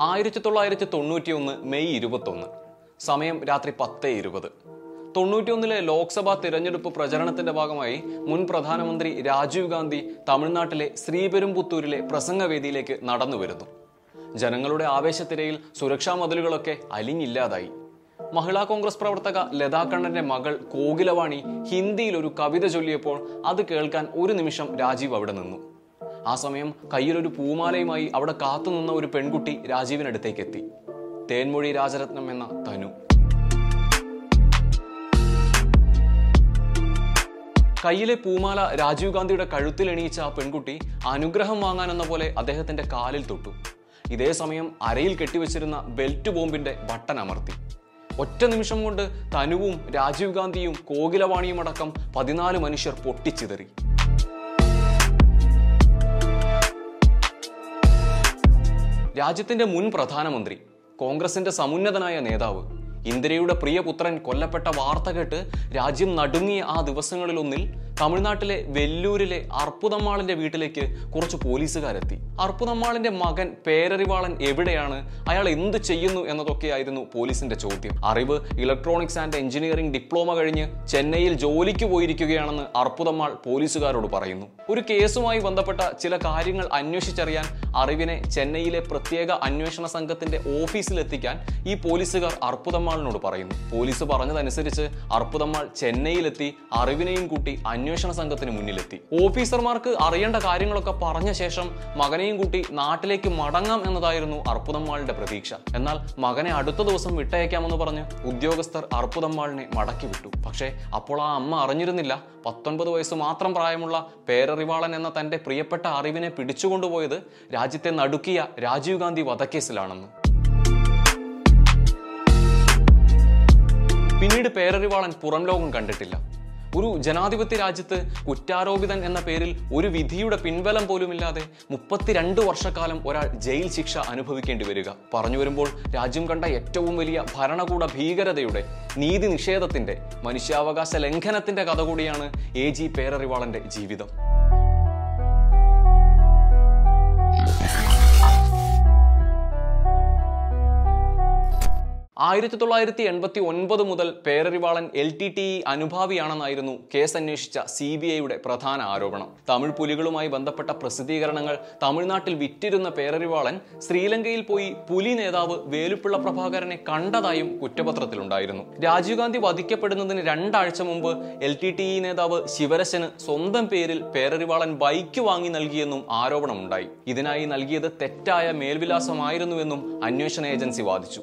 ആയിരത്തി തൊള്ളായിരത്തി തൊണ്ണൂറ്റി ഒന്ന് മെയ് ഇരുപത്തൊന്ന്. സമയം രാത്രി പത്ത് ഇരുപത്. തൊണ്ണൂറ്റിയൊന്നിലെ ലോക്സഭാ തിരഞ്ഞെടുപ്പ് പ്രചരണത്തിന്റെ ഭാഗമായി മുൻ പ്രധാനമന്ത്രി രാജീവ് ഗാന്ധി തമിഴ്നാട്ടിലെ ശ്രീപെരുമ്പുത്തൂരിലെ പ്രസംഗവേദിയിലേക്ക് നടന്നു വരുന്നു. ജനങ്ങളുടെ ആവേശത്തിരയിൽ സുരക്ഷാ മതിലുകളൊക്കെ അലിഞ്ഞില്ലാതായി. മഹിളാ കോൺഗ്രസ് പ്രവർത്തക ലതാ കണ്ണന്റെ മകൾ കോകിലവാണി ഹിന്ദിയിൽ ഒരു കവിത ചൊല്ലിയപ്പോൾ അത് കേൾക്കാൻ ഒരു നിമിഷം രാജീവ് അവിടെ നിന്നു. ആ സമയം കയ്യിലൊരു പൂമാലയുമായി അവിടെ കാത്തുനിന്ന ഒരു പെൺകുട്ടി രാജീവിനടുത്തേക്ക് എത്തി തേൻമൊഴി രാജരത്നം എന്ന തനു. കയ്യിലെ പൂമാല രാജീവ് ഗാന്ധിയുടെ കഴുത്തിൽ എണീച്ച ആ പെൺകുട്ടി അനുഗ്രഹം വാങ്ങാനെന്ന പോലെ അദ്ദേഹത്തിന്റെ കാലിൽ തൊട്ടു. ഇതേ സമയം അരയിൽ കെട്ടിവെച്ചിരുന്ന ബെൽറ്റ് ബോംബിന്റെ ബട്ടൺ അമർത്തി. ഒറ്റ നിമിഷം കൊണ്ട് തനുവും രാജീവ് ഗാന്ധിയും കോകിലവാണിയും അടക്കം പതിനാല് മനുഷ്യർ പൊട്ടിച്ചിതറി. രാജ്യത്തിന്റെ മുൻ പ്രധാനമന്ത്രി കോൺഗ്രസിന്റെ സമുന്നതനായ നേതാവ് ഇന്ദിരയുടെ പ്രിയപുത്രൻ കൊല്ലപ്പെട്ട വാർത്ത കേട്ട് രാജ്യം നടുങ്ങിയ ആ ദിവസങ്ങളിലൊന്നിൽ തമിഴ്നാട്ടിലെ വെല്ലൂരിലെ അർപ്പുതമ്മാളിന്റെ വീട്ടിലേക്ക് കുറച്ച് പോലീസുകാരെത്തി. അർപ്പുതമ്മാളിന്റെ മകൻ പേരറിവാളൻ എവിടെയാണ്? അയാൾ എന്ത് ചെയ്യുന്നു എന്നതൊക്കെയായിരുന്നു പോലീസിന്റെ ചോദ്യം. അറിവ് ഇലക്ട്രോണിക്സ് ആൻഡ് എഞ്ചിനീയറിംഗ് ഡിപ്ലോമ കഴിഞ്ഞ് ചെന്നൈയിൽ ജോലിക്ക് പോയിരിക്കുകയാണെന്ന് അർപ്പുതമ്മാൾ പോലീസുകാരോട് പറയുന്നു. ഒരു കേസുമായി ബന്ധപ്പെട്ട ചില കാര്യങ്ങൾ അന്വേഷിച്ചറിയാൻ അറിവിനെ ചെന്നൈയിലെ പ്രത്യേക അന്വേഷണ സംഘത്തിന്റെ ഓഫീസിലെത്തിക്കാൻ ഈ പോലീസുകാർ അർപ്പുതമ്മാളിനോട് പറയുന്നു. പോലീസ് പറഞ്ഞതനുസരിച്ച് അർപ്പുതമ്മാൾ ചെന്നൈയിലെത്തി അറിവിനെയും കൂട്ടി അന്വേഷണ സംഘത്തിന് മുന്നിലെത്തി. ഓഫീസർമാർക്ക് അറിയേണ്ട കാര്യങ്ങളൊക്കെ പറഞ്ഞ ശേഷം മകനെയും കൂട്ടി നാട്ടിലേക്ക് മടങ്ങാം എന്നതായിരുന്നു അർപ്പുതമ്മാളുടെ പ്രതീക്ഷ. എന്നാൽ മകനെ അടുത്ത ദിവസം വിട്ടയക്കാമെന്ന് പറഞ്ഞ് ഉദ്യോഗസ്ഥർ അർപ്പുതമ്മാളിനെ മടക്കി വിട്ടു. പക്ഷേ അപ്പോൾ ആ അമ്മ അറിഞ്ഞിരുന്നില്ല. പത്തൊൻപത് വയസ്സ് മാത്രം പ്രായമുള്ള പേരറിവാളൻ എന്ന തന്റെ പ്രിയപ്പെട്ട അറിവിനെ പിടിച്ചുകൊണ്ടുപോയത് രാജ്യത്തെ നടുക്കിയ രാജീവ് ഗാന്ധി വധക്കേസിലാണെന്ന്. പിന്നീട് പേരറിവാളൻ പുറം ലോകം കണ്ടിട്ടില്ല. ഒരു ജനാധിപത്യ രാജ്യത്ത് കുറ്റാരോപിതൻ എന്ന പേരിൽ ഒരു വിധിയുടെ പിൻബലം പോലുമില്ലാതെ മുപ്പത്തിരണ്ട് വർഷക്കാലം ഒരാൾ ജയിൽ ശിക്ഷ അനുഭവിക്കേണ്ടി വരിക. പറഞ്ഞു വരുമ്പോൾ രാജ്യം കണ്ട ഏറ്റവും വലിയ ഭരണകൂട ഭീകരതയുടെ നീതി നിഷേധത്തിന്റെ മനുഷ്യാവകാശ ലംഘനത്തിന്റെ കഥ കൂടിയാണ് എ ജി പേരറിവാളന്റെ ജീവിതം. ആയിരത്തി തൊള്ളായിരത്തി എൺപത്തി ഒൻപത് മുതൽ Perarivalan L T T E അനുഭാവിയാണെന്നായിരുന്നു കേസ് അന്വേഷിച്ച സി ബി ഐയുടെ പ്രധാന ആരോപണം. തമിഴ് പുലികളുമായി ബന്ധപ്പെട്ട പ്രസിദ്ധീകരണങ്ങൾ തമിഴ്നാട്ടിൽ വിറ്റിരുന്ന പേരറിവാളൻ ശ്രീലങ്കയിൽ പോയി പുലി നേതാവ് വേലുപ്പിള്ള പ്രഭാകരനെ കണ്ടതായും കുറ്റപത്രത്തിലുണ്ടായിരുന്നു. രാജീവ് ഗാന്ധി വധിക്കപ്പെടുന്നതിന് രണ്ടാഴ്ച മുമ്പ് എൽ ടി ടി ഇ നേതാവ് ശിവരശന് സ്വന്തം പേരിൽ പേരറിവാളൻ ബൈക്ക് വാങ്ങി നൽകിയെന്നും ആരോപണമുണ്ടായി. ഇതിനായി നൽകിയത് തെറ്റായ മേൽവിലാസമായിരുന്നുവെന്നും അന്വേഷണ ഏജൻസി വാദിച്ചു.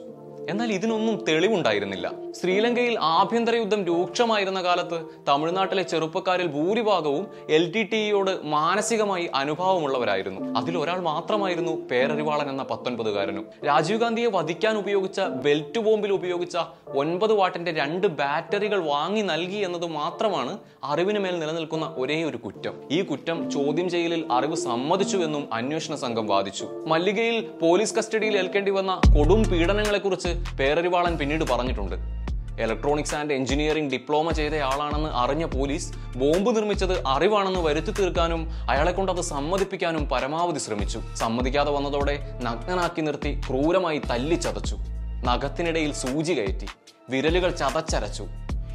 എന്നാൽ ഇതിനൊന്നും തെളിവുണ്ടായിരുന്നില്ല. ശ്രീലങ്കയിൽ ആഭ്യന്തര യുദ്ധം രൂക്ഷമായിരുന്ന കാലത്ത് തമിഴ്നാട്ടിലെ ചെറുപ്പക്കാരിൽ ഭൂരിഭാഗവും എൽ ടി ടിയോട് മാനസികമായി അനുഭാവമുള്ളവരായിരുന്നു. അതിലൊരാൾ മാത്രമായിരുന്നു പേരറിവാളൻ എന്ന പത്തൊൻപതുകാരനും. രാജീവ് ഗാന്ധിയെ വധിക്കാൻ ഉപയോഗിച്ച ബെൽറ്റ് ബോംബിൽ ഉപയോഗിച്ച ഒൻപത് വാട്ടിന്റെ രണ്ട് ബാറ്ററികൾ വാങ്ങി നൽകി എന്നത് മാത്രമാണ് അറിവിന് മേൽ നിലനിൽക്കുന്ന ഒരേ ഒരു കുറ്റം. ഈ കുറ്റം ചോദ്യം ചെയ്യലിൽ അറിവ് സമ്മതിച്ചുവെന്നും അന്വേഷണ സംഘം വാദിച്ചു. മല്ലികയിൽ പോലീസ് കസ്റ്റഡിയിൽ ഏൽക്കേണ്ടി വന്ന കൊടും പീഡനങ്ങളെക്കുറിച്ച് പേരറിവാളൻ പിന്നീട് പറഞ്ഞിട്ടുണ്ട്. ഇലക്ട്രോണിക്സ് ആൻഡ് എഞ്ചിനീയറിംഗ് ഡിപ്ലോമ ചെയ്തയാളാണെന്ന് അറിഞ്ഞ പോലീസ് ബോംബ് നിർമ്മിച്ചത് അറിവാണെന്ന് വരുത്തി തീർക്കാനും അയാളെ കൊണ്ട് അത് സമ്മതിപ്പിക്കാനും പരമാവധി ശ്രമിച്ചു. സമ്മതിക്കാതെ വന്നതോടെ നഗ്നനാക്കി നിർത്തി ക്രൂരമായി തല്ലിച്ചതച്ചു. നഖത്തിനിടയിൽ സൂചി കയറ്റി. വിരലുകൾ ചതച്ചരച്ചു.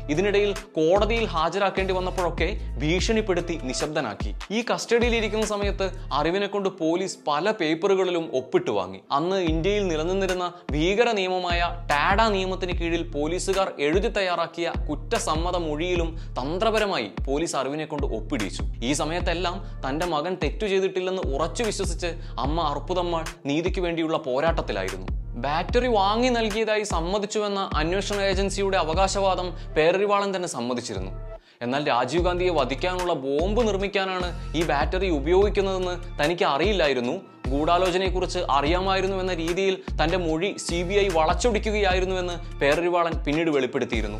ഇതിനിടയിൽ കോടതിയിൽ ഹാജരാക്കേണ്ടി വന്നപ്പോഴൊക്കെ ഭീഷണിപ്പെടുത്തി നിശബ്ദനാക്കി. ഈ കസ്റ്റഡിയിലിരിക്കുന്ന സമയത്ത് അറിവിനെ കൊണ്ട് പോലീസ് പല പേപ്പറുകളിലും ഒപ്പിട്ട് വാങ്ങി. അന്ന് ഇന്ത്യയിൽ നിലനിന്നിരുന്ന ഭീകര നിയമമായ ടാഡ നിയമത്തിന് കീഴിൽ പോലീസുകാർ എഴുതി തയ്യാറാക്കിയ കുറ്റസമ്മത മൊഴിയിലും തന്ത്രപരമായി പോലീസ് അറിവിനെ കൊണ്ട് ഒപ്പിടിച്ചു. ഈ സമയത്തെല്ലാം തന്റെ മകൻ തെറ്റു ചെയ്തിട്ടില്ലെന്ന് ഉറച്ചു വിശ്വസിച്ച് അമ്മ അർപ്പുതമ്മ നീതിക്ക് വേണ്ടിയുള്ള പോരാട്ടത്തിലായിരുന്നു. ബാറ്ററി വാങ്ങി നൽകിയതായി സമ്മതിച്ചുവെന്ന അന്വേഷണ ഏജൻസിയുടെ അവകാശവാദം പേരറിവാളൻ തന്നെ സമ്മതിച്ചിരുന്നു. എന്നാൽ രാജീവ് ഗാന്ധിയെ വധിക്കാനുള്ള ബോംബ് നിർമ്മിക്കാനാണ് ഈ ബാറ്ററി ഉപയോഗിക്കുന്നതെന്ന് തനിക്ക് അറിയില്ലായിരുന്നു. ഗൂഢാലോചനയെക്കുറിച്ച് അറിയാമായിരുന്നു എന്ന രീതിയിൽ തന്റെ മൊഴി സി ബി ഐ വളച്ചൊടിക്കുകയായിരുന്നുവെന്ന് പേരറിവാളൻ പിന്നീട് വെളിപ്പെടുത്തിയിരുന്നു.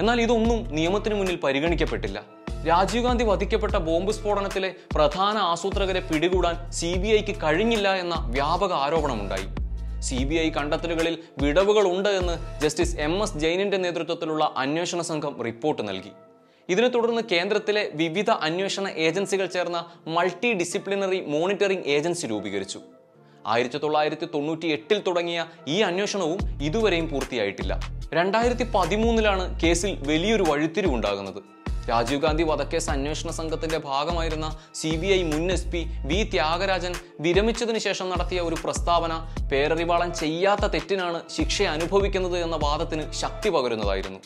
എന്നാൽ ഇതൊന്നും നിയമത്തിന് മുന്നിൽ പരിഗണിക്കപ്പെട്ടില്ല. രാജീവ് ഗാന്ധി വധിക്കപ്പെട്ട ബോംബ് സ്ഫോടനത്തിലെ പ്രധാന ആസൂത്രകരെ പിടികൂടാൻ സി കഴിഞ്ഞില്ല എന്ന വ്യാപക ആരോപണമുണ്ടായി. സി ബി ഐ കണ്ടെത്തലുകളിൽ വിടവുകൾ ഉണ്ട് എന്ന് ജസ്റ്റിസ് എം എസ് ജെയിനിന്റെ നേതൃത്വത്തിലുള്ള അന്വേഷണ സംഘം റിപ്പോർട്ട് നൽകി. ഇതിനെ തുടർന്ന് കേന്ദ്രത്തിലെ വിവിധ അന്വേഷണ ഏജൻസികൾ ചേർന്ന മൾട്ടി ഡിസിപ്ലിനറി മോണിറ്ററിംഗ് ഏജൻസി രൂപീകരിച്ചു. ആയിരത്തി തൊള്ളായിരത്തി തൊണ്ണൂറ്റി എട്ടിൽ തുടങ്ങിയ ഈ അന്വേഷണവും ഇതുവരെയും പൂർത്തിയായിട്ടില്ല. രണ്ടായിരത്തി പതിമൂന്നിലാണ് കേസിൽ വലിയൊരു വഴിത്തിരിവുണ്ടാകുന്നത്. രാജീവ് ഗാന്ധി വധക്കേസ് അന്വേഷണ സംഘത്തിന്റെ ഭാഗമായിരുന്ന സി ബി ഐ മുൻ എസ് പി വി ത്യാഗരാജൻ വിരമിച്ചതിന് ശേഷം നടത്തിയ ഒരു പ്രസ്താവന പേരറിവാളൻ ചെയ്യാത്ത തെറ്റിനാണ് ശിക്ഷ അനുഭവിക്കുന്നത് എന്ന വാദത്തിന് ശക്തി പകരുന്നതായിരുന്നു.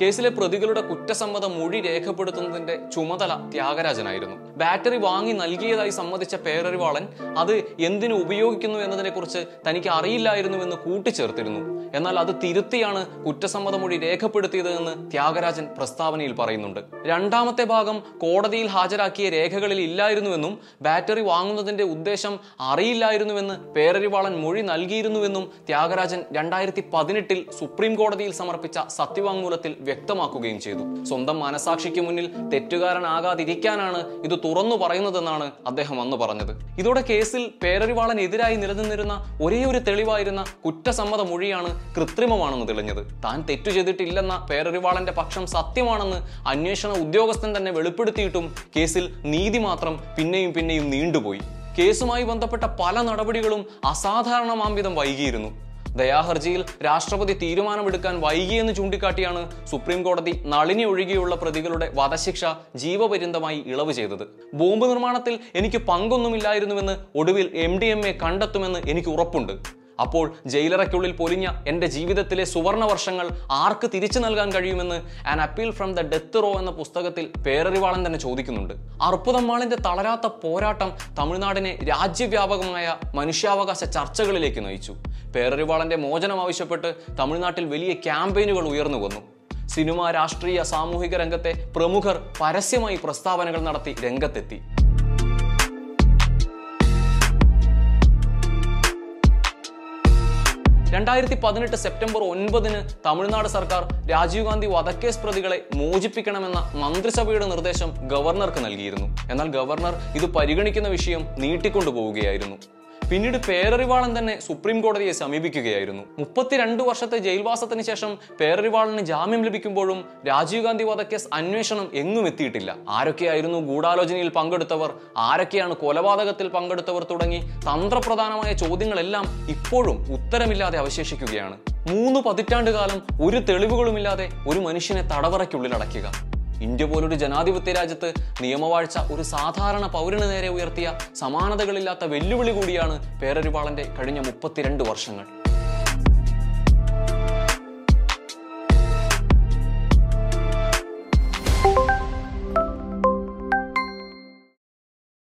കേസിലെ പ്രതികളുടെ കുറ്റസമ്മതം മൊഴി രേഖപ്പെടുത്തുന്നതിന്റെ ചുമതല ത്യാഗരാജനായിരുന്നു. ബാറ്ററി വാങ്ങി നൽകിയതായി സമ്മതിച്ച പേരറിവാളൻ അത് എന്തിനു ഉപയോഗിക്കുന്നു എന്നതിനെക്കുറിച്ച് തനിക്ക് അറിയില്ലായിരുന്നുവെന്ന് കൂട്ടിച്ചേർത്തിരുന്നു. എന്നാൽ അത് തിരുത്തിയാണ് കുറ്റസമ്മത മൊഴി രേഖപ്പെടുത്തിയത് എന്ന് ത്യാഗരാജൻ പ്രസ്താവനയിൽ പറയുന്നുണ്ട്. രണ്ടാമത്തെ ഭാഗം കോടതിയിൽ ഹാജരാക്കിയ രേഖകളിൽ ഇല്ലായിരുന്നുവെന്നും ബാറ്ററി വാങ്ങുന്നതിന്റെ ഉദ്ദേശം അറിയില്ലായിരുന്നുവെന്ന് പേരറിവാളൻ മൊഴി നൽകിയിരുന്നുവെന്നും ത്യാഗരാജൻ രണ്ടായിരത്തി പതിനെട്ടിൽ സുപ്രീം കോടതിയിൽ സമർപ്പിച്ച സത്യവാങ്മൂലത്തിൽ വ്യക്തമാക്കുകയും ചെയ്തു. സ്വന്തം മനസാക്ഷിക്ക് മുന്നിൽ തെറ്റുകാരനാകാതിരിക്കാനാണ് ഇത് തുറന്നു പറയുന്നതെന്നാണ് അദ്ദേഹം അന്ന് പറഞ്ഞത്. ഇതോടെ കേസിൽ പേരറിവാളനെതിരായി നിലനിന്നിരുന്ന ഒരേ ഒരു തെളിവായിരുന്ന കുറ്റസമ്മത മൊഴിയാണ് കൃത്രിമമാണെന്ന് തെളിഞ്ഞത്. താൻ തെറ്റു ചെയ്തിട്ടില്ലെന്ന പേരറിവാളന്റെ പക്ഷം സത്യമാണെന്ന് അന്വേഷണ ഉദ്യോഗസ്ഥൻ തന്നെ വെളിപ്പെടുത്തിയിട്ടും കേസിൽ നീതി മാത്രം പിന്നെയും പിന്നെയും നീണ്ടുപോയി. കേസുമായി ബന്ധപ്പെട്ട പല നടപടികളും അസാധാരണമാംവിധം വൈകിയിരുന്നു. ദയാഹർജിയിൽ രാഷ്ട്രപതി തീരുമാനമെടുക്കാൻ വൈകിയെന്ന് ചൂണ്ടിക്കാട്ടിയാണ് സുപ്രീം കോടതി നളിനി ഒഴികെയുള്ള പ്രതികളുടെ വധശിക്ഷ ജീവപര്യന്തമായി ഇളവ് ചെയ്തത്. ബോംബ് നിർമ്മാണത്തിൽ എനിക്ക് പങ്കൊന്നുമില്ലായിരുന്നുവെന്ന് ഒടുവിൽ എം ഡി എം എ കണ്ടെത്തുമെന്ന് എനിക്ക് ഉറപ്പുണ്ട്. അപ്പോൾ ജയിലറയ്ക്കുള്ളിൽ പൊലിഞ്ഞ എന്റെ ജീവിതത്തിലെ സുവർണ വർഷങ്ങൾ ആർക്ക് തിരിച്ചു നൽകാൻ കഴിയുമെന്ന് an appeal from the death row എന്ന പുസ്തകത്തിൽ പേരറിവാളൻ തന്നെ ചോദിക്കുന്നുണ്ട്. അർപ്പുതമ്മാളിന്റെ തളരാത്ത പോരാട്ടം തമിഴ്നാടിനെ രാജ്യവ്യാപകമായ മനുഷ്യാവകാശ ചർച്ചകളിലേക്ക് നയിച്ചു. പേരറിവാളന്റെ മോചനം ആവശ്യപ്പെട്ട് തമിഴ്നാട്ടിൽ വലിയ ക്യാമ്പയിനുകൾ ഉയർന്നു വന്നു. സിനിമ രാഷ്ട്രീയ സാമൂഹിക രംഗത്തെ പ്രമുഖർ പരസ്യമായി പ്രസ്താവനകൾ നടത്തി രംഗത്തെത്തി. രണ്ടായിരത്തി പതിനെട്ട് സെപ്റ്റംബർ ഒൻപതിന് തമിഴ്നാട് സർക്കാർ രാജീവ് ഗാന്ധി വധക്കേസ് പ്രതികളെ മോചിപ്പിക്കണമെന്ന മന്ത്രിസഭയുടെ നിർദ്ദേശം ഗവർണർക്ക് നൽകിയിരുന്നു. എന്നാൽ ഗവർണർ ഇത് പരിഗണിക്കുന്ന വിഷയം നീട്ടിക്കൊണ്ടുപോവുകയായിരുന്നു. പിന്നീട് പേരറിവാളൻ തന്നെ സുപ്രീം കോടതിയെ സമീപിക്കുകയായിരുന്നു. മുപ്പത്തിരണ്ട് വർഷത്തെ ജയിൽവാസത്തിന് ശേഷം പേരറിവാളന് ജാമ്യം ലഭിക്കുമ്പോഴും രാജീവ് ഗാന്ധി വധക്കേസ് അന്വേഷണം എങ്ങും എത്തിയിട്ടില്ല. ആരൊക്കെയായിരുന്നു ഗൂഢാലോചനയിൽ പങ്കെടുത്തവർ? ആരൊക്കെയാണ് കൊലപാതകത്തിൽ പങ്കെടുത്തവർ തുടങ്ങി? തന്ത്രപ്രധാനമായ ചോദ്യങ്ങളെല്ലാം ഇപ്പോഴും ഉത്തരമില്ലാതെ അവശേഷിക്കുകയാണ്. മൂന്ന് പതിറ്റാണ്ട് കാലം ഒരു തെളിവുകളുമില്ലാതെ ഒരു മനുഷ്യനെ തടവറയ്ക്കുള്ളിൽ ഇന്ത്യ പോലൊരു ജനാധിപത്യ രാജ്യത്ത് നിയമവാഴ്ച ഒരു സാധാരണ പൗരന് നേരെ ഉയർത്തിയ സമാനതകളില്ലാത്ത വെല്ലുവിളി കൂടിയാണ് പേരറിവാളന്റെ കഴിഞ്ഞ മുപ്പത്തിരണ്ട് വർഷങ്ങൾ.